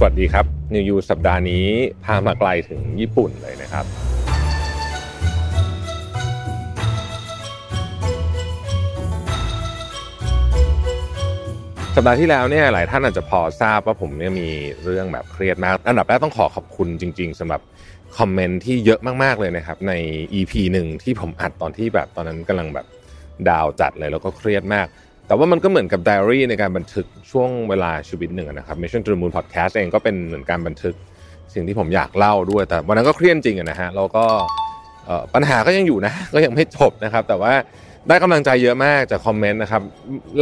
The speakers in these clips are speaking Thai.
สวัสดีครับนิวยูสัปดาห์นี้พามาไกลถึงญี่ปุ่นเลยนะครับ สัปดาห์ที่แล้วเนี่ยหลายท่านอาจจะพอทราบว่าผมเนี่ยมีเรื่องแบบเครียดมาก อันดับแรกต้องขอขอบคุณจริง ๆสำหรับคอมเมนต์ที่เยอะมากๆเลยนะครับ ใน EP หนึ่งที่ผมอัดตอนที่แบบตอนนั้นกำลังแบบดาวจัดเลยแล้วก็เครียดมาก แต่ว่ามันก็เหมือนกับไดอารี่ในการบันทึกช่วงเวลาชีวิตหนึ่งนะครับ Mission to the Moon Podcast เองก็เป็นเหมือนการบันทึกสิ่งที่ผมอยากเล่าด้วย แต่วันนั้นก็เครียดจริงอะนะฮะแล้วก็ปัญหาก็ยังอยู่นะ ก็ยังไม่จบนะครับ แต่ว่าได้กำลังใจเยอะมากจากคอมเมนต์นะครับ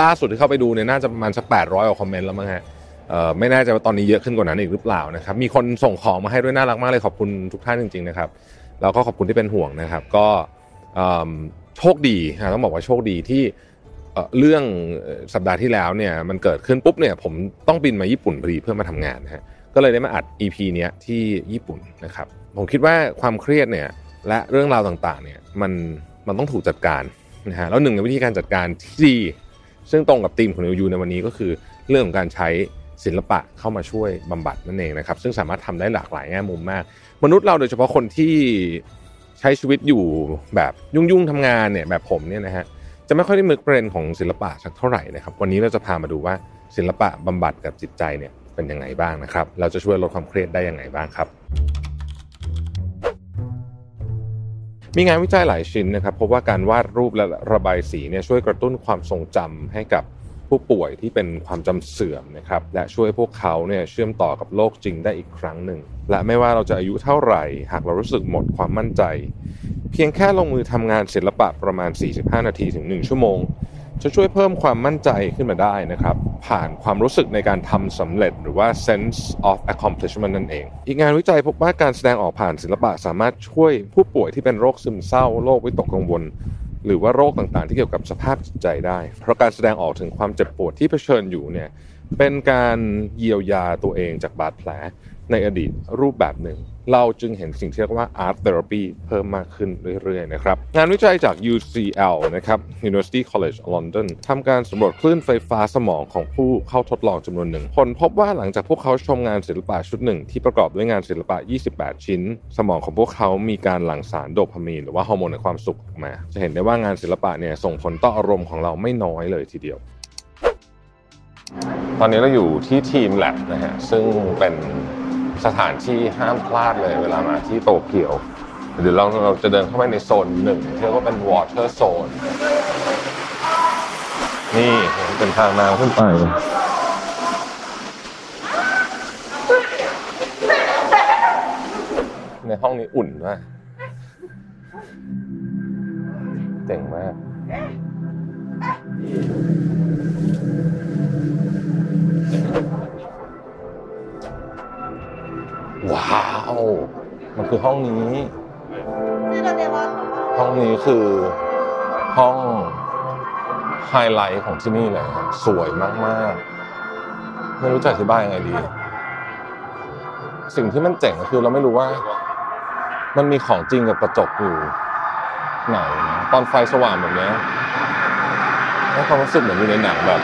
ล่าสุดที่เข้าไปดูเนี่ยน่าจะประมาณสัก800กว่าคอมเมนต์แล้วมั้งฮะไม่แน่ใจว่าตอนนี้เยอะขึ้นกว่านั้นอีกหรือเปล่านะครับ มีคนส่งของมาให้ด้วยน่ารักมากเลยขอบคุณทุกท่านจริงๆนะครับแล้วก็ขอบคุณที่เป็นห่วงนะครับ ก็โชคดีนะต้องบอกว่าโชคดีที่ เรื่องสัปดาห์ที่แล้วเนี่ยมันเกิดขึ้นปุ๊บเนี่ยผมต้องบินมาญี่ปุ่นพอดีเพื่อมาทำงานนะฮะก็เลยได้มาอัด EP เนี้ยที่ญี่ปุ่นนะครับผมคิดว่าความเครียดเนี่ยและเรื่องราวต่างๆเนี่ยมันมันต้องถูกจัดการนะฮะแล้วหนึ่งในวิธีการจัดการที่ดีซึ่งตรงกับธีมของนิวยูในวันนี้ก็คือเรื่องของการใช้ศิลปะเข้ามาช่วยบำบัดนั่นเองนะครับ ซึ่งสามารถทำได้หลากหลายแง่มุมมาก มนุษย์เราโดยเฉพาะคนที่ใช้ชีวิตอยู่แบบยุ่งๆทำงานเนี่ยแบบผมเนี่ยนะฮะ จะไม่ค่อยได้มึกประเด็นของศิลปะสักเท่าไหร่นะครับวันนี้เราจะพามาดูว่าศิลปะบำบัดกับจิตใจเนี่ยเป็นยังไงบ้างนะครับ เราจะช่วยลดความเครียดได้ยังไงบ้างครับ มีงานวิจัยหลายชิ้นนะครับพบว่าการวาดรูปและระบายสีเนี่ยช่วยกระตุ้นความทรงจำให้กับ ผู้ป่วยที่เป็นความจำเสื่อมนะครับและช่วยพวกเขาเนี่ยเชื่อมต่อกับโลกจริงได้อีกครั้งหนึ่ง และไม่ว่าเราจะอายุเท่าไหร่ หากเรารู้สึกหมดความมั่นใจ เพียงแค่ลงมือทำงานศิลปะประมาณ 45 นาทีถึง 1 ชั่วโมง จะช่วยเพิ่มความมั่นใจขึ้นมาได้นะครับ ผ่านความรู้สึกในการทำสำเร็จหรือว่า sense of accomplishment นั่นเอง อีกงานวิจัยพบว่าการแสดงออกผ่านศิลปะสามารถช่วยผู้ป่วยที่เป็นโรคซึมเศร้าโรควิตกกังวล หรือว่าโรคต่างๆ ที่เกี่ยวกับสภาพจิตใจได้ เพราะการแสดงออกถึงความเจ็บปวดที่เผชิญอยู่เนี่ยเป็นการเยียวยาตัวเองจากบาดแผล ในอดีตรูปแบบหนึ่ง เราจึงเห็นสิ่งที่เรียกว่า art therapy เพิ่มมากขึ้นเรื่อยๆนะครับ งานวิจัยจาก UCL นะครับ University College London ทำการสำรวจคลื่นไฟฟ้าสมองของผู้เข้าทดลองจำนวนหนึ่งผลพบว่าหลังจากพวกเขาชมงานศิลปะชุดหนึ่ง ที่ประกอบด้วยงานศิลปะ 28 ชิ้น สมองของพวกเขามีการหลั่งสารโดพามีน หรือว่าฮอร์โมนแห่งความสุขออกมา จะเห็นได้ว่างานศิลปะเนี่ยส่งผลต่ออารมณ์ของเราไม่น้อยเลยทีเดียวตอนนี้เราอยู่ที่ทีมแลบนะฮะซึ่งเป็น สถานที่ห้ามพลาดเลยเวลามาที่โตเกียวเดี๋ยวเราเราจะเดินเข้าไปในโซนหนึ่งที่เรียกว่าเป็น water zone นี่เป็นทางน้ำขึ้นไปในห้องนี้อุ่นมากเจ๋งมากาวมันคือห้องนี้ ห้องนี้คือห้องไฮไลท์ของที่นี่เลยฮะสวยมากๆ ไม่รู้จะอธิบายยังไงดี สิ่งที่มันเจ๋งก็คือเราไม่รู้ว่า มันมีของจริงกับกระจกอยู่ไหนนะตอนไฟสว่างแบบเนี้ยให้ความรู้สึกเหมือนอยู่ในหนังแบบ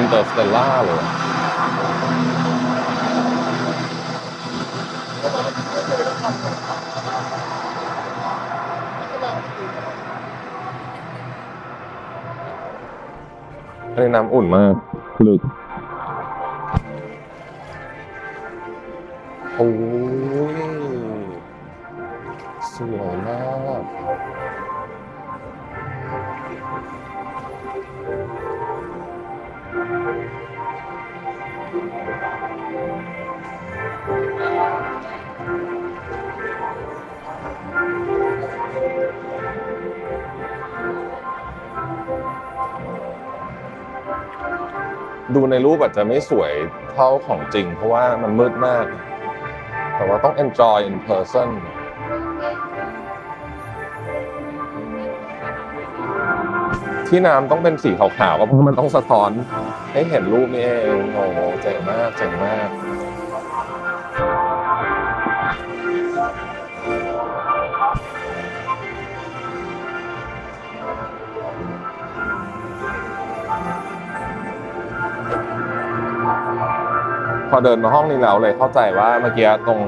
Interstellar เลย อะอันนี้น้ำอุ่นมากลึกโอ้ยสวยมาก ดูในรูปอาจจะไม่สวยเท่าของจริง เพราะว่ามันมืดมาก แต่ว่าต้อง enjoy in person ที่น้ำต้องเป็นสีขาวๆก็เพราะมันต้องสะท้อนให้เห็นรูปนี่เองโอ้โหเจ๋งมากเจ๋งมาก อเดินมาห้องนี้แล้วเลยเข้าใจว่าเมื่อกี้ตรง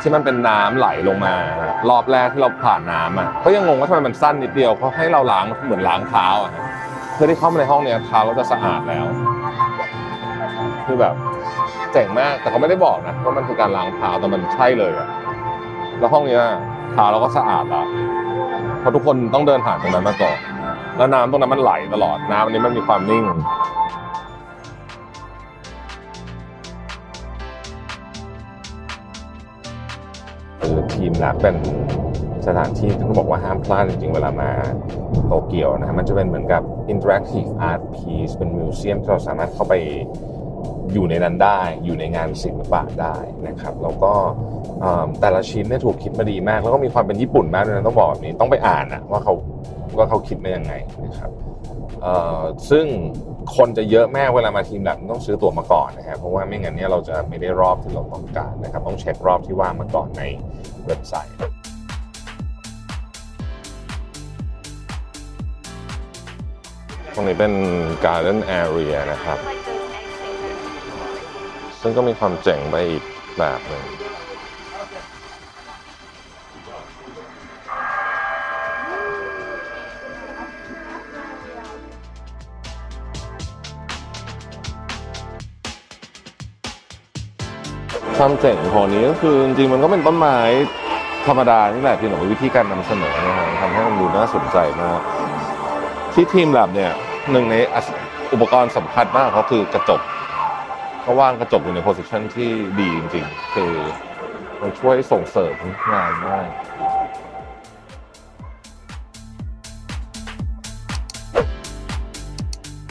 ที่มันเป็นน้ำไหลลงมา รอบแรกที่เราผ่านน้ำอะก็ยังงงว่าทำไมมันสั้นนิดเดียวเขาให้เราล้างเหมือนล้างเท้าอะเพื่อที่เข้ามาในห้องเนี้ยเท้าก็จะสะอาดแล้ว คือแบบเจ๋งมากแต่เขาไม่ได้บอกนะว่ามันคือการล้างเท้าแต่มันใช่เลยอะแล้วห้องเนี้ยเท้าเราก็สะอาดละเพราะทุกคนต้องเดินผ่านตรงนั้นมาก่อนแล้วน้ำตรงนั้นมันไหลตลอดน้ำอันนี้มันมีความนิ่ง ทีมลับเป็นสถานที่ที่ต้องบอกว่าห้ามพลาดจริงๆ เวลามาโตเกียวนะมันจะเป็นเหมือนกับ interactive art piece เป็นมิวเซียมที่เราสามารถเข้าไปอยู่ในนั้นได้ อยู่ในงานศิลปะได้นะครับ แล้วก็แต่ละชิ้นเนี่ยถูกคิดมาดีมาก แล้วก็มีความเป็นญี่ปุ่นมากเลยนะต้องบอกแบบนี้ต้องไปอ่านนะว่าเขาว่าเขาคิดมายังไงนะครับซึ่งคนจะเยอะแมากเวลามาทีมแบบต้องซื้อตั๋วมาก่อนนะครับเพราะว่าไม่งั้นเนี่ยเราจะไม่ได้รอบที่เราต้องการนะครับ ต้องเช็ครอบที่ว่างมาก่อนใน เว็บไซต์ ตรงนี้เป็น Garden Area นะครับ ซึ่งก็มีความเจ๋งไปอีกแบบหนึ่ง ความเจ๋งของนี้ก็คือจริงๆมันก็เป็นต้นไม้ธรรมดานี่แหละเพียงแต่ว่าวิธีการนำเสนอนะครับทำให้มันดูน่าสนใจมาก ที่ทีมแลบเนี่ยหนึ่งในอุปกรณ์สำคัญมากเขาคือกระจกเขาวางกระจกอยู่ในโพสิชันที่ดีจริงๆ คือมันช่วยส่งเสริมงานมาก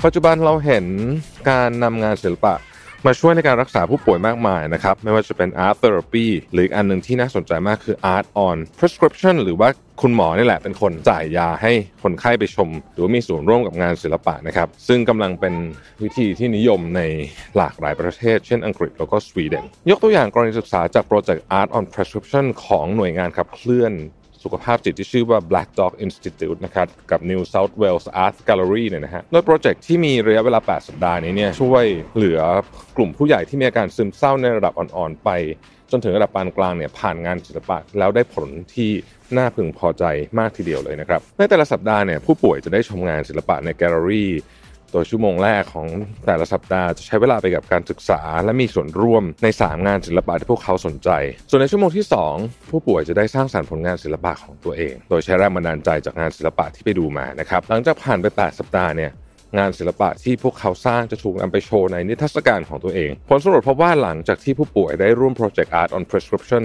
ปัจจุบันเราเห็นการนำงานศิลปะ มาช่วยในการรักษาผู้ป่วยมากมายนะครับ ไม่ว่าจะเป็น art therapy หรืออีกอันหนึ่งที่น่าสนใจมากคือ art on prescription หรือว่าคุณหมอนี่แหละเป็นคนจ่ายยาให้คนไข้ไปชม หรือว่ามีส่วนร่วมกับงานศิลปะนะครับ ซึ่งกำลังเป็นวิธีที่นิยมในหลากหลายประเทศ เช่นอังกฤษแล้วก็สวีเดนยกตัวอย่างกรณีศึกษาจากโปรเจกต์ art on prescription ของหน่วยงานขับเคลื่อน สุขภาพจิตที่ชื่อว่า Black Dog Institute นะครับกับ New South Wales Art Gallery เนี่ยนะฮะโดยโปรเจกต์ที่มีระยะเวลา 8 สัปดาห์นี้เนี่ยช่วยเหลือกลุ่มผู้ใหญ่ที่มีอาการซึมเศร้าในระดับอ่อนๆ ไป จนถึงระดับปานกลางเนี่ยผ่านงานศิลปะแล้วได้ผลที่น่าพึงพอใจมากทีเดียวเลยนะครับในแต่ละสัปดาห์เนี่ยผู้ป่วยจะได้ชมงานศิลปะในแกลเลอรี่ โดยชั่วโมงแรกของแต่ละสัปดาห์จะใช้เวลาไปกับการศึกษา และมีส่วนร่วมใน 3 งานศิลปะที่พวกเขาสนใจ ส่วนในชั่วโมงที่ 2 ผู้ป่วยจะได้สร้างสรรค์ผลงานศิลปะของตัวเอง โดยใช้แรงบันดาลใจจากงานศิลปะที่ไปดูมานะครับหลังจากผ่านไป 8 สัปดาห์เนี่ยงานศิลปะที่พวกเขาสร้างจะถูกนำไปโชว์ในนิทรรศการของตัวเอง ผลสำรวจพบว่าหลังจากที่ผู้ป่วยได้ร่วมโปรเจกต์ Art on Prescription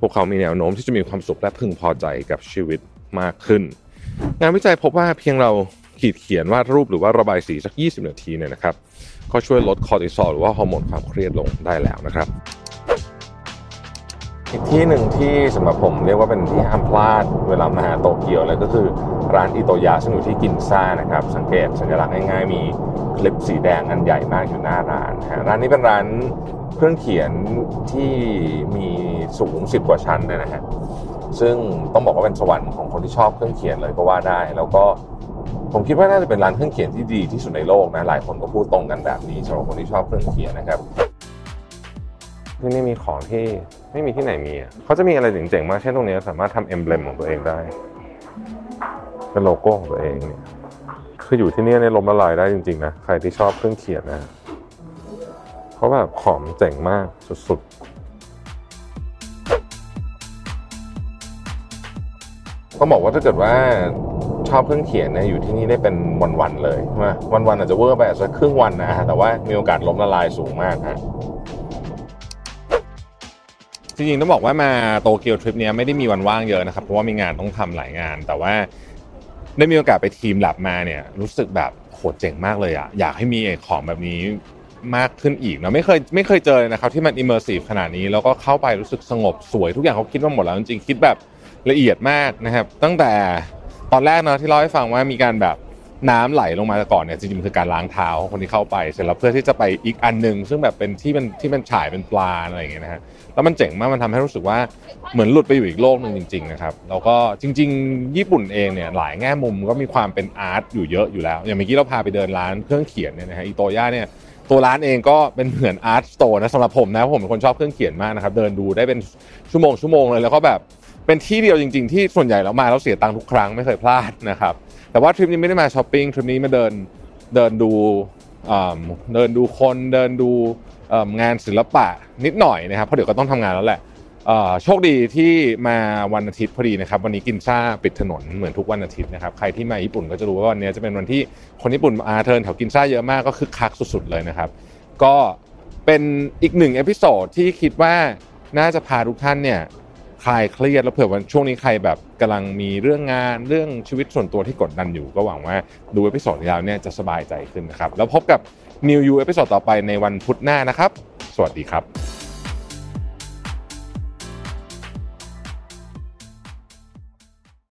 พวกเขามีแนวโน้มที่จะมีความสุขและพึงพอใจกับชีวิตมากขึ้น งานวิจัยพบว่าเพียงเรา ขีดเขียนวาดรูปหรือว่าระบายสีสัก 20 นาทีเนี่ยนะครับก็ช่วยลดคอร์ติซอลหรือว่าฮอร์โมนความเครียดลงได้แล้วนะครับ อีกที่หนึ่งที่สำหรับผมเรียกว่าเป็นที่ห้ามพลาดเวลามาหาโตเกียวเลยก็คือร้านอิโตยาซึ่งอยู่ที่กินซ่านะครับ สังเกตสัญลักษณ์ง่ายๆ มีคลิปสีแดงอันใหญ่มากอยู่หน้าร้านนะฮะร้านนี้เป็นร้านเครื่องเขียนที่มีสูง 10 กว่าชั้นเลยนะฮะซึ่งต้องบอกว่าเป็นสวรรค์ของคนที่ชอบเครื่องเขียนเลยก็ว่าได้ แล้วก็ ผมคิดว่าน่าจะเป็นร้านเครื่องเขียนที่ดีที่สุดในโลกนะ หลายคนก็พูดตรงกันแบบนี้สำหรับคนที่ชอบเครื่องเขียนนะครับที่นี่มีของที่ไม่มีที่ไหนมีอะเขาจะมีอะไรเจ๋งๆมาก เช่นตรงนี้สามารถทำเอ็มเบลมของตัวเองได้ เป็นโลโก้ของตัวเองเนี่ย คืออยู่ที่นี่ในลมละลายได้จริงๆนะ ใครที่ชอบเครื่องเขียนนะ เพราะแบบของเจ๋งมากสุดๆต้องบอกว่าถ้าเกิดว่า ชอบเครื่องเขียนเนี่ยอยู่ที่นี่ได้เป็นวันๆเลยใช่ไหมวันๆอาจจะเวอร์ไปอาจจะครึ่งวันนะฮะแต่ว่ามีโอกาสล้มละลายสูงมากฮะจริงๆต้องบอกว่ามาโตเกียวทริปเนี้ยไม่ได้มีวันว่างเยอะนะครับเพราะว่ามีงานต้องทำหลายงาน แต่ว่าได้มีโอกาสไป teamLab มาเนี่ยรู้สึกแบบโหเจ๋งมากเลยอะอยากให้มีของแบบนี้มากขึ้นอีกนะไม่เคยไม่เคยเจอเลยนะครับที่มัน immersive ขนาดนี้แล้วก็เข้าไปรู้สึกสงบสวยทุกอย่างเขาคิดมาหมดแล้วจริงๆคิดแบบละเอียดมากนะครับ ตั้งแต่ ตอนแรกเนาะที่เล่าให้ฟังว่ามีการแบบน้ำไหลลงมาแต่ก่อนเนี่ยจริงๆมันคือการล้างเท้าคนที่เข้าไปเสร็จแล้วเพื่อที่จะไปอีกอันหนึ่งซึ่งแบบเป็นที่มันที่มันฉายเป็นปลาอะไรอย่างเงี้ยนะฮะแล้วมันเจ๋งมากมันทำให้รู้สึกว่าเหมือนหลุดไปอยู่อีกโลกหนึ่งจริงๆนะครับแล้วก็จริง ๆ ญี่ปุ่นเองเนี่ยหลายแง่มุมก็มีความเป็น art อยู่เยอะอยู่แล้ว อย่างเมื่อกี้เราพาไปเดินร้านเครื่องเขียนเนี่ยนะฮะอิโตย่าเนี่ยตัวร้านเองก็เป็นเหมือน art store นะสำหรับผมนะผมเป็นคนชอบเครื่องเขียนมากนะครับเดินดูได้เป็นชั่วโมงชั่วโมงเลยแล้วก็แบบ เป็นที่เดียวจริง ๆ ที่ส่วนใหญ่แล้วมาแล้วเสียตังค์ทุกครั้งไม่เคยพลาดนะครับแต่ว่าทริปนี้ไม่ได้มาช้อปปิ้งทริปนี้มาเดินเดินดูเดินดูคนเดินดูงานศิลปะนิดหน่อยนะครับเพราะเดี๋ยวก็ต้องทำงานแล้วแหละโชคดีที่มาวันอาทิตย์พอดีนะครับ วันนี้กินซ่าปิดถนนเหมือนทุกวันอาทิตย์นะครับใครที่มาญี่ปุ่นก็จะรู้ว่าวันนี้จะเป็นวันที่คนญี่ปุ่นมาเดินแถวกินซ่าเยอะมากก็คึกคักสุดๆเลยนะครับ ก็เป็นอีกหนึ่ง episode ที่คิดว่าน่าจะพาทุกท่านเนี่ย คลายเครียดแล้วเผื่อว่าช่วงนี้ใครแบบกำลังมีเรื่องงานเรื่องชีวิตส่วนตัวที่กดดันอยู่ ก็หวังว่าดู episode แล้วเนี่ยจะสบายใจขึ้นนะครับ แล้วพบกับ New You episode ต่อไปในวันพุธหน้านะครับ สวัสดีครับ